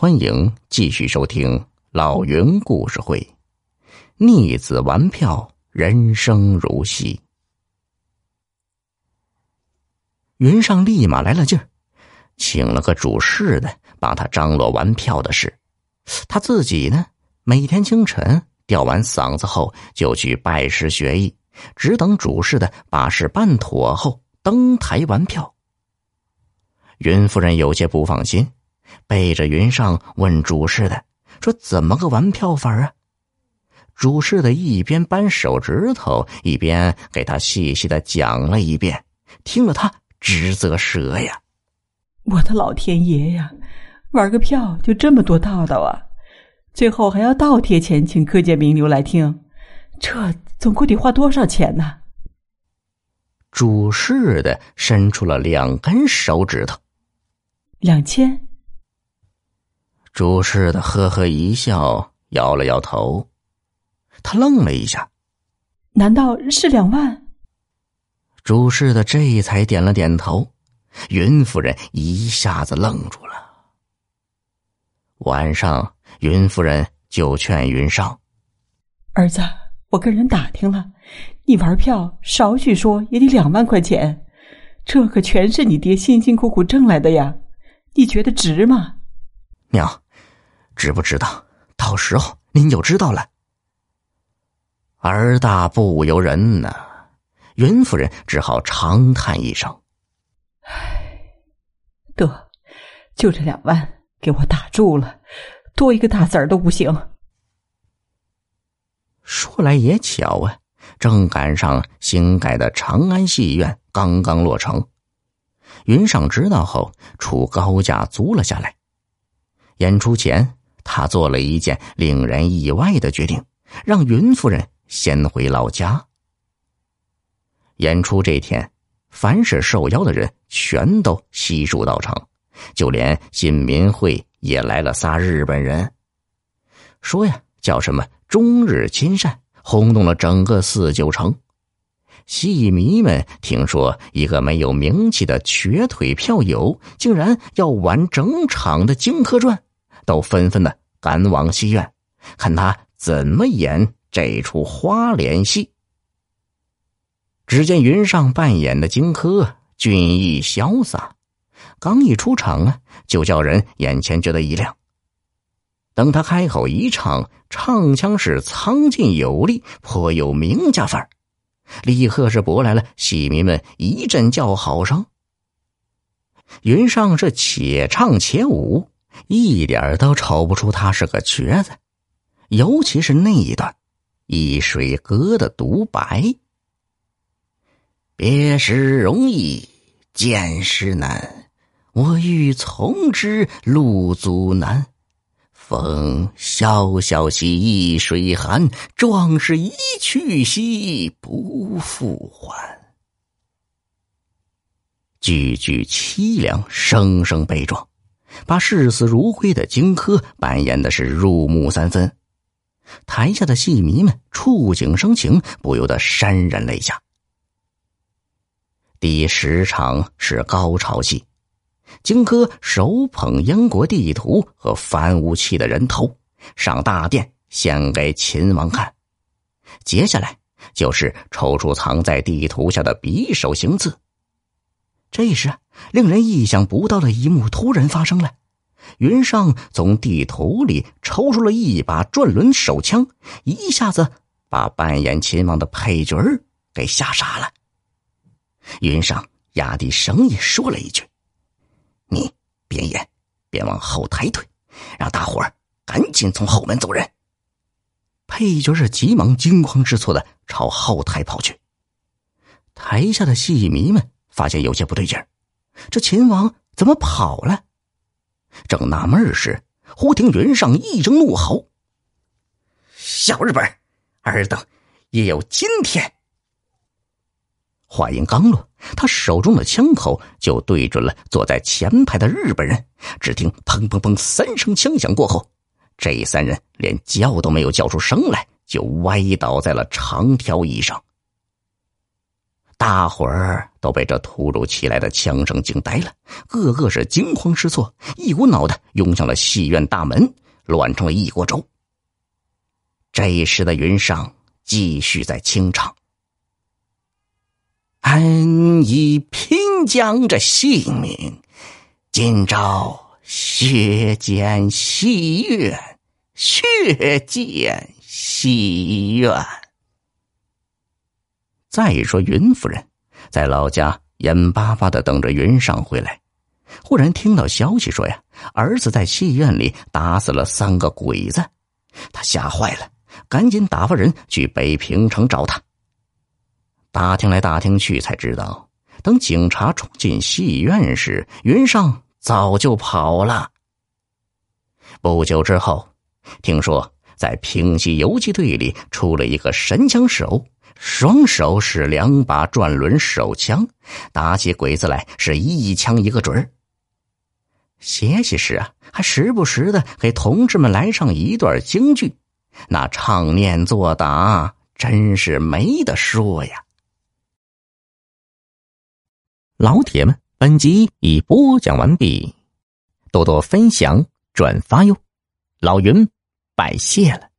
欢迎继续收听老云故事会，《逆子玩票，人生如戏》。云上立马来了劲儿，请了个主事的帮他张罗玩票的事。他自己呢，每天清晨吊完嗓子后，就去拜师学艺，只等主事的把事办妥后登台玩票。云夫人有些不放心。背着云上问主事的说：“怎么个玩票法啊？”主事的一边扳手指头，一边给他细细的讲了一遍，听了他直啧舌呀！我的老天爷呀，玩个票就这么多道道啊！最后还要倒贴钱请各界名流来听，这总共得花多少钱呢？主事的伸出了两根手指头，两千。主事的呵呵一笑，摇了摇头。他愣了一下，难道是两万？主事的这才点了点头。云夫人一下子愣住了。晚上，云夫人就劝云上：“儿子，我跟人打听了，你玩票少许说也得两万块钱，这可全是你爹辛辛苦苦挣来的呀，你觉得值吗？”娘，知不知道？到时候您就知道了。儿大不由人呐，云夫人只好长叹一声：“唉，得，就这两万，给我打住了，多一个大子儿都不行。”说来也巧啊，正赶上新盖的长安戏院刚刚落成，云上知道后，出高价租了下来。演出前，他做了一件令人意外的决定，让云夫人先回老家。演出这天，凡是受邀的人全都悉数到场，就连新民会也来了仨日本人，说呀叫什么“中日亲善”，轰动了整个四九城。戏迷们听说一个没有名气的瘸腿票友竟然要玩整场的《荆轲传》。都纷纷的赶往戏院，看他怎么演这出花脸戏。只见云上扮演的荆轲俊逸潇洒，刚一出场啊，就叫人眼前觉得一亮。等他开口一唱，唱腔是苍劲有力，颇有名家范儿，立刻是博来了戏迷们一阵叫好声。云上是且唱且舞。一点都瞅不出他是个瘸子，尤其是那一段《易水歌》的独白：“别时容易见时难，我欲从之路阻难。风萧萧兮易水寒，壮士一去兮不复还。”句句凄凉，声声悲壮。把视死如归的荆轲扮演的是入木三分，台下的戏迷们触景生情，不由得潸然泪下。第十场是高潮戏，荆轲手捧燕国地图和翻武器的人头，上大殿献给秦王看。接下来就是抽出藏在地图下的匕首行刺。这时，令人意想不到的一幕突然发生了：云上从地图里抽出了一把转轮手枪，一下子把扮演秦王的配角儿给吓傻了。云上压低声音说了一句：“你边演边往后抬腿，让大伙儿赶紧从后门走人。”配角是急忙惊慌失措的朝后台跑去。台下的戏迷们。发现有些不对劲儿，这秦王怎么跑了？正纳闷时，忽听云上一声怒吼：“小日本，尔等也有今天！”话音刚落，他手中的枪口就对准了坐在前排的日本人。只听“砰砰砰”三声枪响过后，这三人连叫都没有叫出声来，就歪倒在了长条椅上。大伙儿都被这突如其来的枪声惊呆了，个个是惊慌失措，一股脑的涌向了戏院大门，乱成了一锅粥。这时的云上继续在清唱：“安以拼将这性命，今朝血溅戏院，血溅戏院。”再说云夫人，在老家眼巴巴的等着云上回来，忽然听到消息说呀，儿子在戏院里打死了三个鬼子，他吓坏了。赶紧打发人去北平城找他。打听来打听去，才知道，等警察冲进戏院时，云上早就跑了。不久之后，听说在平西游击队里出了一个神枪手，双手是两把转轮手枪，打起鬼子来是一枪一个准儿。歇息时啊，还时不时的给同志们来上一段京剧。那唱念做打真是没得说呀！老铁们，本集已播讲完毕，多多分享转发哟！老云拜谢了。